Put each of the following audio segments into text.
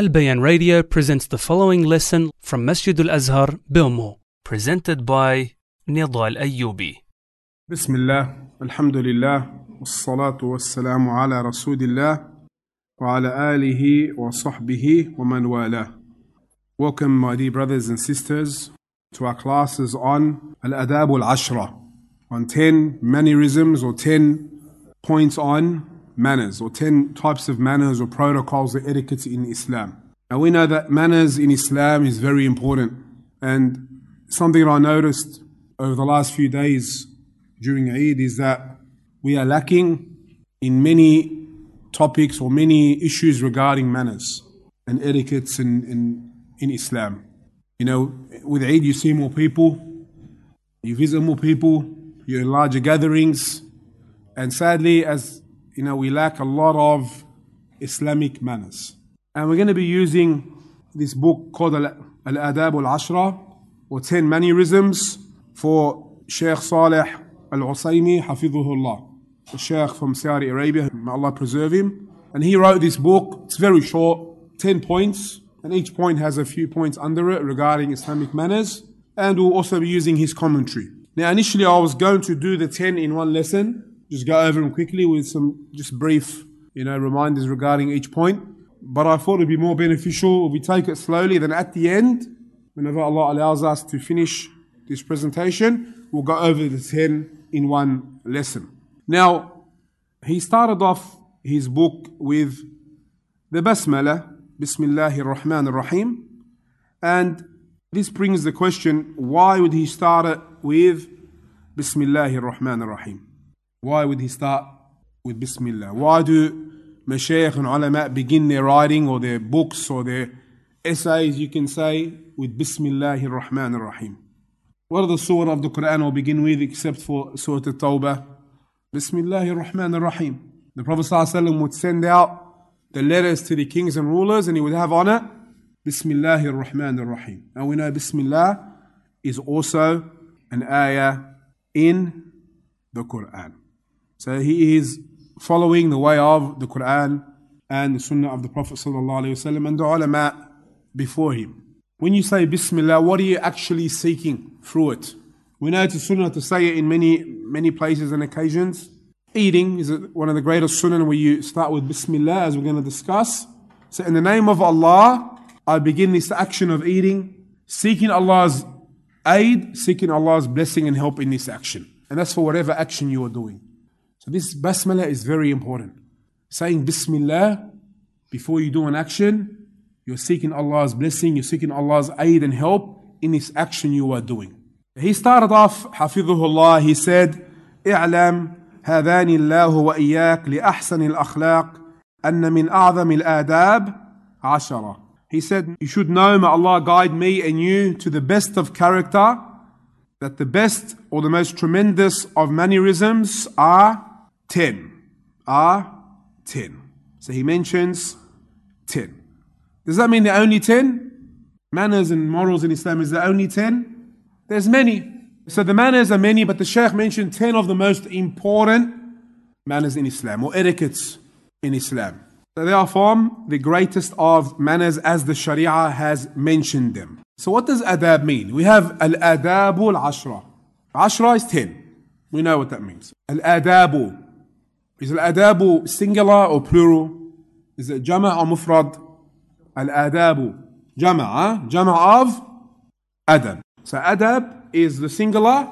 Al Bayan Radio presents the following lesson from Masjid Al Azhar, Belmore, presented by Nedal Al Ayoubi. Bismillah, Alhamdulillah, Wassalatu Wassalamu ala Rasulillah, wa ala alihi wa آله wa man والاه. Welcome, my dear brothers and sisters, to our classes on Al Adab Al Ashra, on 10 mannerisms or 10 points on manners or 10 types of manners or protocols or etiquettes in Islam. Now we know that manners in Islam is very important and something that I noticed over the last few days during Eid is that we are lacking in many topics or many issues regarding manners and etiquettes in, in, in Islam. You know, with Eid you see more people, you visit more people, you're in larger gatherings, and sadly, as you know, we lack a lot of Islamic manners. And we're going to be using this book called Al Adab al Ashra, or 10 mannerisms for Sheikh Saleh Al Usaymi, Hafidhuhullah, the Sheikh from Saudi Arabia, may Allah preserve him. And he wrote this book, it's very short, 10 points, and each point has a few points under it regarding Islamic manners. And we'll also be using his commentary. Now, initially, I was going to do the 10 in one lesson, just go over them quickly with some just brief, you know, reminders regarding each point. But I thought it'd be more beneficial if we take it slowly, then at the end, whenever Allah allows us to finish this presentation, we'll go over the 10 in one lesson. Now, he started off his book with the Basmala, Bismillahir Rahmanir Rahim, and this brings the question why would he start it with Bismillahir Rahmanir Rahim? Why would he start with Bismillah? Why do Mashaykh and ulama begin their writing or their books or their essays, you can say, with Bismillahir Rahmanir Rahim? What are the surah of the Quran will begin with except for Surah At-Tawbah? Bismillahir Rahmanir Rahim. The Prophet ﷺ would send out the letters to the kings and rulers and he would have on it Bismillahir Rahmanir Rahim. And we know Bismillah is also an ayah in the Quran. So he is following the way of the Quran and the Sunnah of the Prophet ﷺ and the ulama before him. When you say Bismillah, what are you actually seeking through it? We know it's a sunnah to say it in many, many places and occasions. Eating is one of the greatest sunnah where you start with Bismillah, as we're going to discuss. So, in the name of Allah, I begin this action of eating, seeking Allah's aid, seeking Allah's blessing and help in this action. And that's for whatever action you are doing. So, this Basmala is very important. Saying Bismillah before you do an action you're seeking Allah's blessing, you're seeking Allah's aid and help in this action you are doing. He started off, حفظه he said, اعلم هذاني الله وإياك لأحسن الأخلاق أن من أعظم الآداب عشرة. He said, you should know, may Allah guide me and you to the best of character, that the best or the most tremendous of mannerisms are ten. Are ah, ten. So he mentions ten. Does that mean are only 10? Manners and morals in Islam, is there only 10? There's many. So the manners are many, but the Shaykh mentioned 10 of the most important manners in Islam, or etiquettes in Islam. So they are from the greatest of manners as the Sharia has mentioned them. So what does adab mean? We have al-adabu al-ashra. Ashra is 10. We know what that means. Al-adabu. Is al-adabu singular or plural? It jama' or mufrad? Al-adabu. Jama', jama' of adab. So adab is the singular,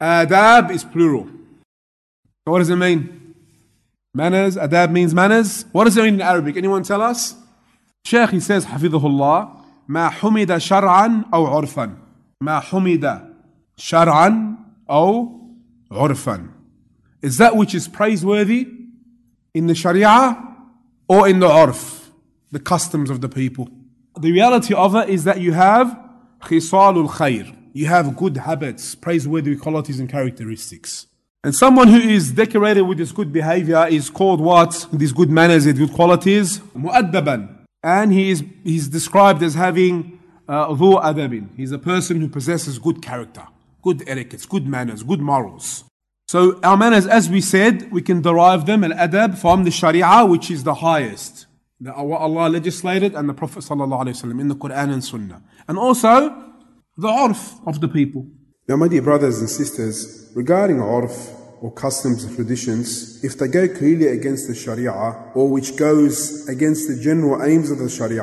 adab is plural. So what does it mean? Manners, adab means manners. What does it mean in Arabic? Anyone tell us? Shaykh he says, حفظه ما حمد شرعا أو عرفا ما حمد شرعا أو عرفا Is that which is praiseworthy in the Sharia or in the urf? the customs of the people. The reality of it is that you have khisalul khair. You have good habits, praiseworthy qualities and characteristics. And someone who is decorated with this good behavior is called what? These good manners and good qualities? Mu'addaban. And he is he's described as having uh, dhu adabin. He's a person who possesses good character, good etiquettes, good manners, good morals. So our manners, as we said, we can derive them, al-adab, from the sharia, which is the highest that Allah legislated and the Prophet ﷺ in the Quran and Sunnah. And also the urf of the people. Now, my dear brothers and sisters, regarding urf or customs and traditions, if they go clearly against the Sharia or which goes against the general aims of the Sharia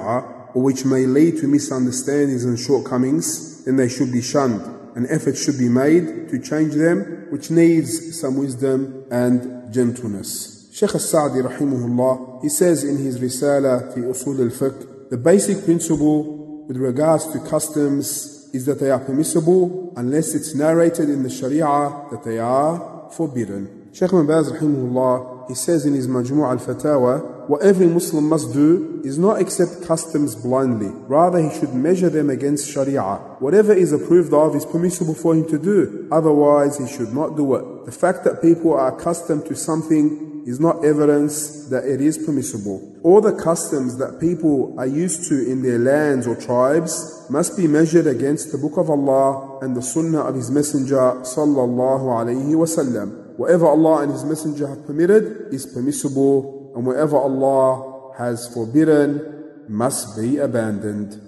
or which may lead to misunderstandings and shortcomings, then they should be shunned. An effort should be made to change them, which needs some wisdom and gentleness. Sheikh al-Sa'di rahimahullah, he says in his Risala fi Usul al-Fiqh, the basic principle with regards to customs is that they are permissible unless it's narrated in the Sharia that they are forbidden. Shaykh Ibn Baz rahimahullah, he says in his Majmu' al-Fatawa, what every Muslim must do is not accept customs blindly. Rather, he should measure them against Sharia. Whatever is approved of is permissible for him to do. Otherwise, he should not do it. The fact that people are accustomed to something is not evidence that it is permissible. All the customs that people are used to in their lands or tribes must be measured against the Book of Allah and the Sunnah of His Messenger sallallahu alaihi wasallam. Whatever Allah and His Messenger have permitted is permissible, and whatever Allah has forbidden must be abandoned,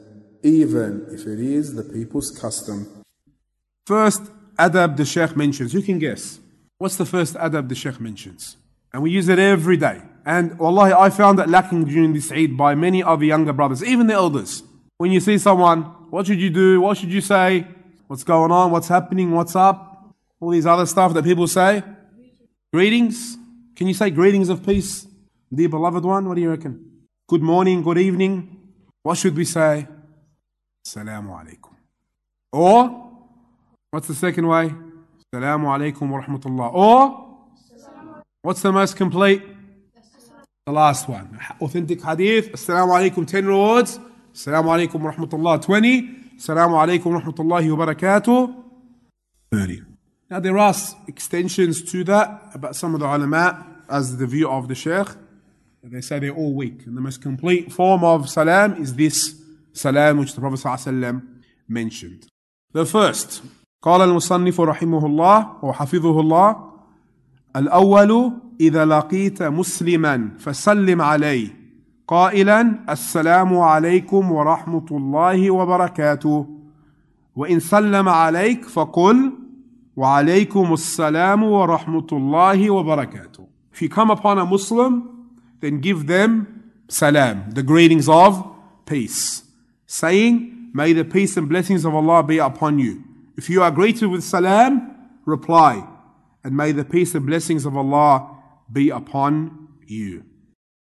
even if it is the people's custom. First adab the Sheikh mentions. you can guess? What's the first adab the Sheikh mentions? And we use it every day. And wallahi, I found that lacking during this Eid by many of the younger brothers, even the elders. When you see someone, what should you do? What should you say? What's going on? What's happening? What's up? All these other stuff that people say. Greetings. Can you say greetings of peace? Dear beloved one, what do you reckon? Good morning, good evening. What should we say? Assalamu alaikum. Or, what's the second way? Assalamu alaikum wa rahmatullah. Or, What's the most complete? The last one. Authentic hadith. Assalamu alaikum 10 rewards. Assalamu alaikum wa rahmatullah 20. Assalamu alaikum wa rahmatullahi wa barakatuh 30. Now there are extensions to that about some of the ulama as the view of the sheikh. They say they're all weak. And the most complete form of salam is this salam which the Prophet ﷺ mentioned. The first, قال المصنف رحمه الله وحفظه الله الأول إذا لقيت مسلما فسلم عليه قائلا السلام عليكم ورحمة الله وبركاته وإن سلم عليك فقل وعليكم السلام ورحمة الله وبركاته If you come upon a Muslim, then give them salam, the greetings of peace, saying, May the peace and blessings of Allah be upon you. If you are greeted with salam, reply, and may the peace and blessings of Allah be upon you.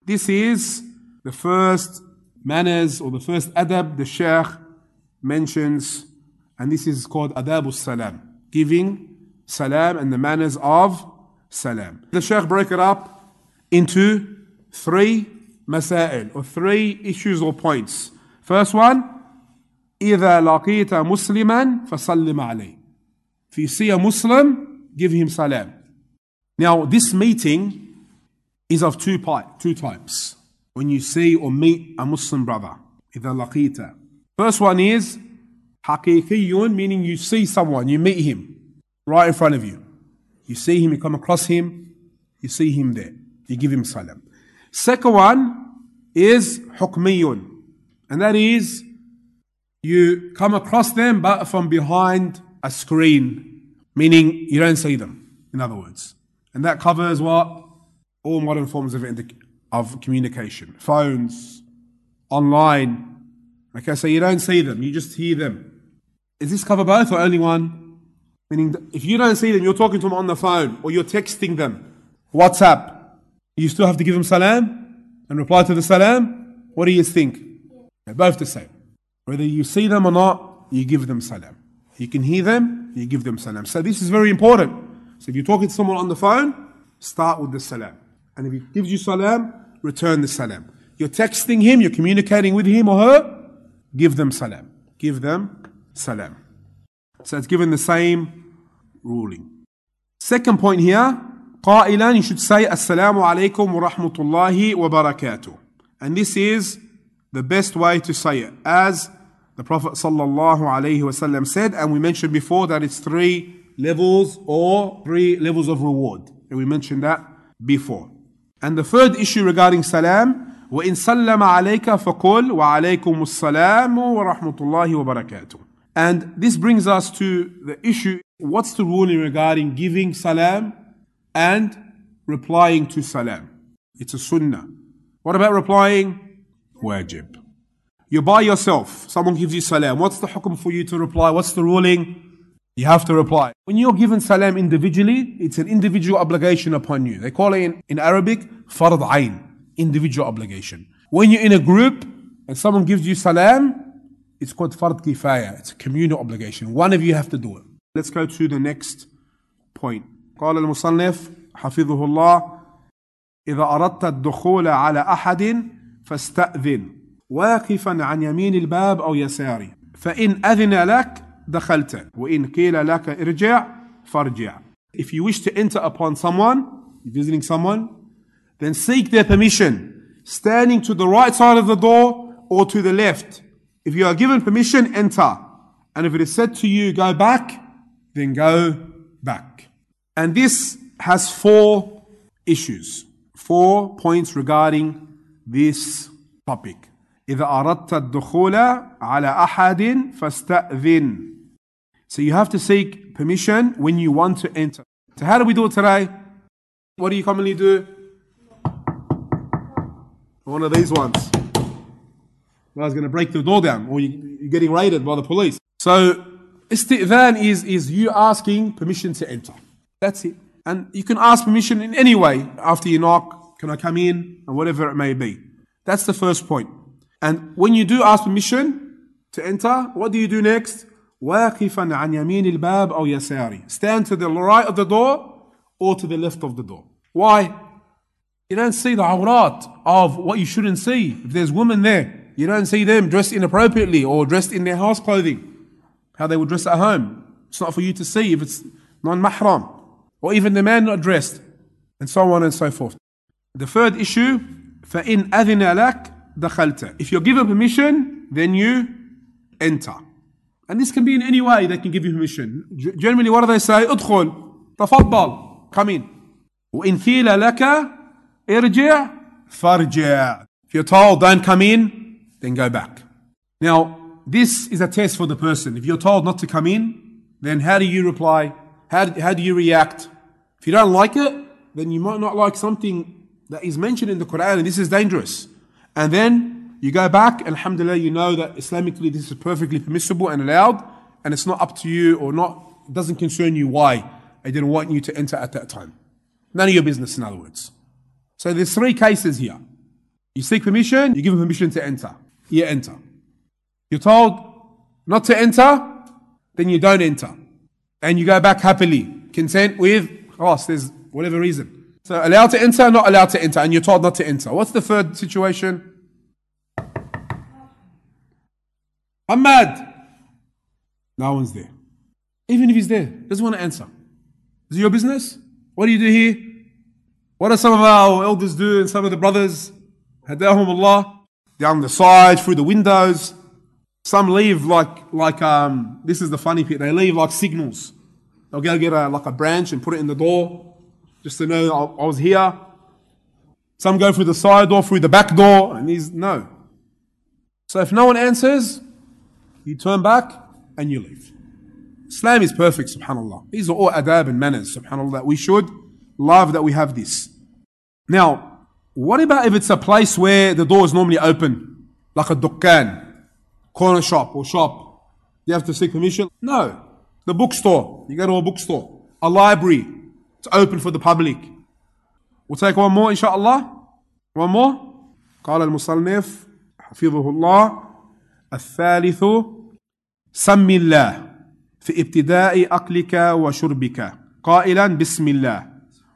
This is the first manners or the first adab the Shaykh mentions, and this is called adab salam, giving salam and the manners of salam. The Shaykh broke it up into three masail or three issues or points. First one, إذا لقيت مسلما فسلم عليه. If you see a Muslim, give him salam. Now, this meeting is of two, two types. When you see or meet a Muslim brother, إذا لقيت. First one is حقيقي, meaning you see someone, you meet him right in front of you. You see him, you come across him, you see him there. You give him salam. Second one is حكميون, And that is you come across them but from behind a screen, meaning you don't see them, in other words. And that covers what? All modern forms of, of communication phones, online. Okay, so you don't see them, you just hear them. Is this cover both or only one? Meaning, if you don't see them, you're talking to them on the phone or you're texting them, WhatsApp, you still have to give them salam and reply to the salam. What do you think? They're both the same. Whether you see them or not, you give them salam. You can hear them, you give them salam. So this is very important. So if you're talking to someone on the phone, start with the salam. And if he gives you salam, return the salam. You're texting him, you're communicating with him or her, give them salam. Give them salam. So it's given the same ruling. Second point here, قائلا, you should say Assalamu alaikum wa rahmatullahi wa barakatuh. And this is the best way to say it, as the Prophet ﷺ said, and we mentioned before that it's three levels or three levels of reward. And we mentioned that before. And the third issue regarding salam, وإن سلم عليك فقل وعليكم السلام ورحمة الله وبركاته. And this brings us to the issue what's the ruling regarding giving salam and replying to salam? It's a sunnah. What about replying? Wajib. You're by yourself, someone gives you salam. What's the hukum for you to reply? What's the ruling? You have to reply. When you're given salam individually, it's an individual obligation upon you. They call it in, in Arabic, fard ayn, individual obligation. When you're in a group and someone gives you salam, it's called fard kifaya. It's a communal obligation. One of you have to do it. Let's go to the next point. قال المصنف حفظه الله إذا أردت الدخول على أحد فاستأذن واقفا عن يمين الباب أو يساري فإن أذن لك دخلت وإن قيل لك ارجع فارجع If you wish to enter upon someone, visiting someone, then seek their permission, standing to the right side of the door or to the left. If you are given permission, enter. And if it is said to you, go back, then go back. And this has four issues, four points regarding this topic. إذا أردت الدخول على أحد فاستأذن. So you have to seek permission when you want to enter. So how do we do it today? What do you commonly do? One of these ones. I was going to break the door down, or you, you're getting raided by the police. So isti'dhan is, is you asking permission to enter. That's it. And you can ask permission in any way after you knock, can I come in, and whatever it may be. That's the first point. And when you do ask permission to enter, what do you do next? واقفا عن يمين الباب أو يساري. Stand to the right of the door or to the left of the door. Why? You don't see the awrat of what you shouldn't see. If there's women there, you don't see them dressed inappropriately or dressed in their house clothing, how they would dress at home. It's not for you to see if it's non-mahram. Or even the man not dressed. And so on and so forth. The third issue, فَإِنْ أَذِنَ لَكَ دَخَلْتَ If you're given permission, then you enter. And this can be in any way they can give you permission. G- Generally, what do they say? ادخل تفضل come in. وإن قيل لك ارجع فارجع. If you're told don't come in, then go back. Now, this is a test for the person. If you're told not to come in, then how do you reply? How, how do you react? If you don't like it, then you might not like something that is mentioned in the Quran, and this is dangerous. And then you go back, and alhamdulillah, you know that Islamically this is perfectly permissible and allowed, and it's not up to you or not, it doesn't concern you why I didn't want you to enter at that time. None of your business, in other words. So there's three cases here. You seek permission, you give permission to enter. You enter. You're told not to enter, then you don't enter. And you go back happily, content with, oh, there's whatever reason. So allowed to enter, not allowed to enter, and you're told not to enter. What's the third situation? Ahmad. No one's there. Even if he's there, doesn't want to answer. Is it your business? What do you do here? What do some of our elders do and some of the brothers? Allah. Down the side, through the windows. Some leave like, like um, this is the funny bit, they leave like signals. They'll go get a, like a branch and put it in the door just to know I, I was here. Some go through the side door, through the back door, and he's no. So if no one answers, you turn back and you leave. Islam is perfect, subhanAllah. These are all adab and manners, subhanAllah, that we should love that we have this. Now, what about if it's a place where the door is normally open, like a dukkan, corner shop or shop? You have to seek permission? No. The bookstore. You go to a bookstore. A library. It's open for the public. We'll take one more, inshallah. One more. قال المصنف حفظه الله الثالث سم الله في ابتداء أكلك وشربك قائلا بسم الله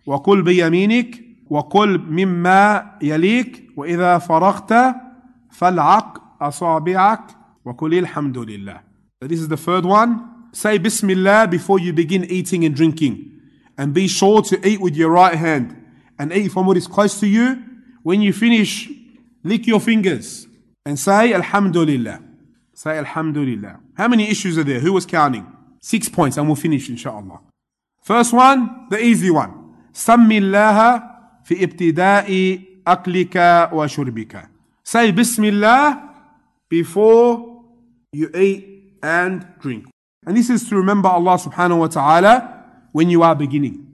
وكل بيمينك وكل مما يليك وإذا فرغت فالعق أصابعك وكل الحمد لله So This is the third one. Say Bismillah before you begin eating and drinking. And be sure to eat with your right hand. And eat from what is close to you. When you finish, lick your fingers. And say Alhamdulillah. Say Alhamdulillah. How many issues are there? Who was counting? Six points and we'll finish inshallah. First one, the easy one. سم الله في ابتداء أكلك وشربك. Say Bismillah before you eat and drink. And this is to remember Allah subhanahu wa ta'ala when you are beginning.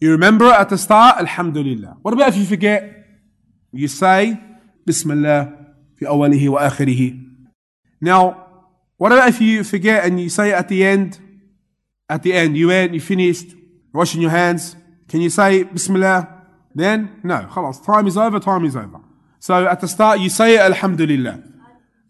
You remember at the start, Alhamdulillah. What about if you forget? You say Bismillah fi awalihi wa akhirihi. Now, what about if you forget and you say at the end? At the end, you went, you finished, washing your hands. Can you say Bismillah? Then, no, khalas, time is over, time is over. So at the start, you say Alhamdulillah.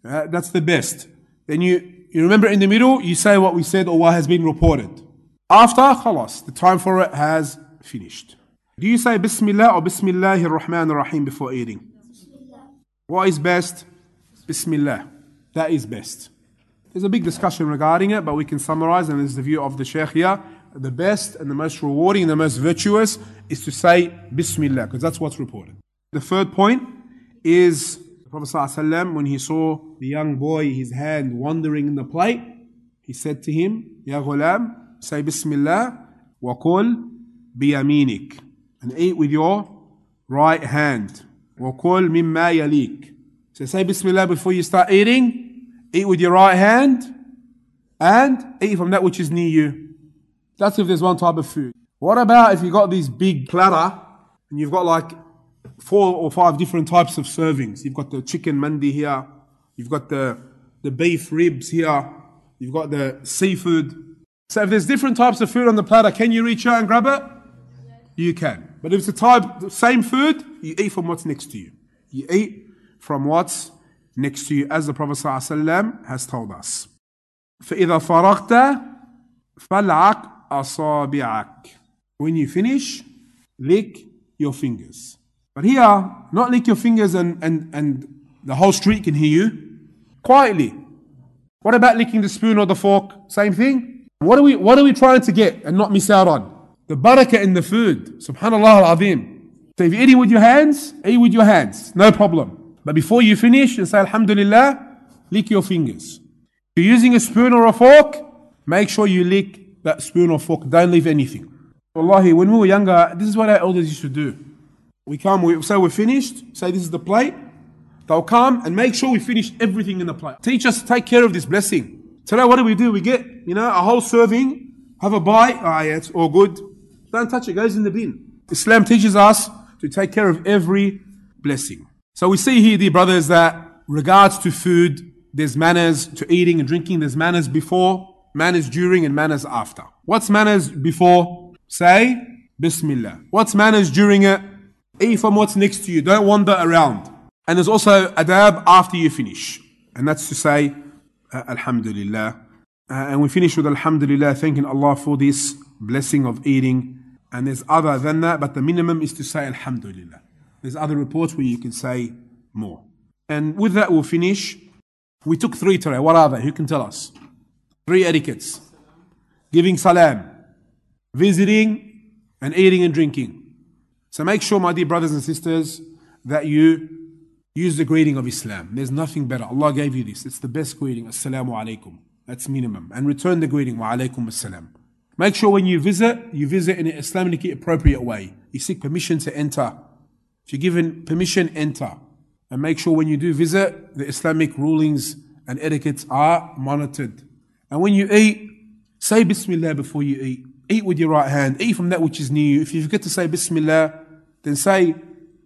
Uh, that's the best. Then you, you remember in the middle, you say what we said or what has been reported. After, khalas, the time for it has finished. Do you say Bismillah or Bismillahir Rahmanir Rahim before eating? What is best? Bismillah. That is best. There's a big discussion regarding it, but we can summarize, and this is the view of the Shaykh here. The best and the most rewarding and the most virtuous is to say Bismillah, because that's what's reported. The third point is Prophet ﷺ, when he saw the young boy, his hand wandering in the plate, he said to him, Ya ghulam, say Bismillah, wa kul biyaminik, and eat with your right hand. Wa kul mimma yalik. So say Bismillah before you start eating, eat with your right hand, and eat from that which is near you. That's if there's one type of food. What about if you got this big platter and you've got like four or five different types of servings? You've got the chicken mandi here, you've got the, the beef ribs here, you've got the seafood. So if there's different types of food on the platter, can you reach out and grab it? You can. But if it's the type, the same food, you eat from what's next to you. You eat from what's next to you, as the Prophet ﷺ has told us. فإذا فرغت فلعق أصابعك. When you finish, lick your fingers. But here, not lick your fingers and, and, and the whole street can hear you. Quietly. What about licking the spoon or the fork? Same thing. What are we, what are we trying to get and not miss out on? The barakah in the food. Subhanallah al-Azim. So if you're eating with your hands, eat with your hands. No problem. But before you finish and say Alhamdulillah, lick your fingers. If you're using a spoon or a fork, make sure you lick that spoon or fork. Don't leave anything. Wallahi, when we were younger, this is what our elders used to do. We come, we say we're finished, say this is the plate. They'll come and make sure we finish everything in the plate. Teach us to take care of this blessing. Today, what do we do? We get, you know, a whole serving, have a bite, ah, yeah, it's all good. Don't touch it, it goes in the bin. Islam teaches us to take care of every blessing. So we see here, dear brothers, that regards to food, there's manners to eating and drinking, there's manners before, manners during, and manners after. What's manners before? Say, Bismillah. What's manners during it? Eat from what's next to you. Don't wander around. And there's also adab after you finish. And that's to say, uh, Alhamdulillah. Uh, and we finish with Alhamdulillah, thanking Allah for this blessing of eating. And there's other than that, but the minimum is to say Alhamdulillah. There's other reports where you can say more. And with that, we'll finish. We took three today. What are they? Who can tell us? Three etiquettes giving salam, visiting, and eating and drinking. So make sure, my dear brothers and sisters, that you use the greeting of Islam. There's nothing better. Allah gave you this. It's the best greeting. Assalamu alaikum. That's minimum. And return the greeting. Wa alaikum assalam. Make sure when you visit, you visit in an Islamically appropriate way. You seek permission to enter. If you're given permission, enter. And make sure when you do visit, the Islamic rulings and etiquettes are monitored. And when you eat, say Bismillah before you eat. Eat with your right hand. Eat from that which is near you. If you forget to say Bismillah, then say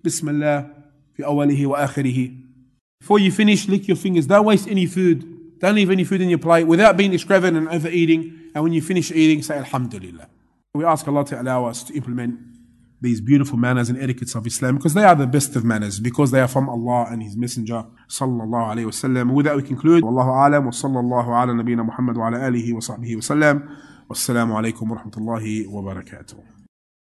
Bismillah fi awalihi wa akhirihi. Before you finish, lick your fingers. Don't waste any food. Don't leave any food in your plate without being extravagant and overeating. And when you finish eating, say Alhamdulillah. We ask Allah to allow us to implement these beautiful manners and etiquettes of Islam because they are the best of manners because they are from Allah and His Messenger sallallahu alayhi wa sallam. With that we conclude. Wallahu alam wa sallallahu ala nabina Muhammad wa ala alihi wa sahbihi wa sallam. Wassalamu alaikum wa rahmatullahi wa barakatuh.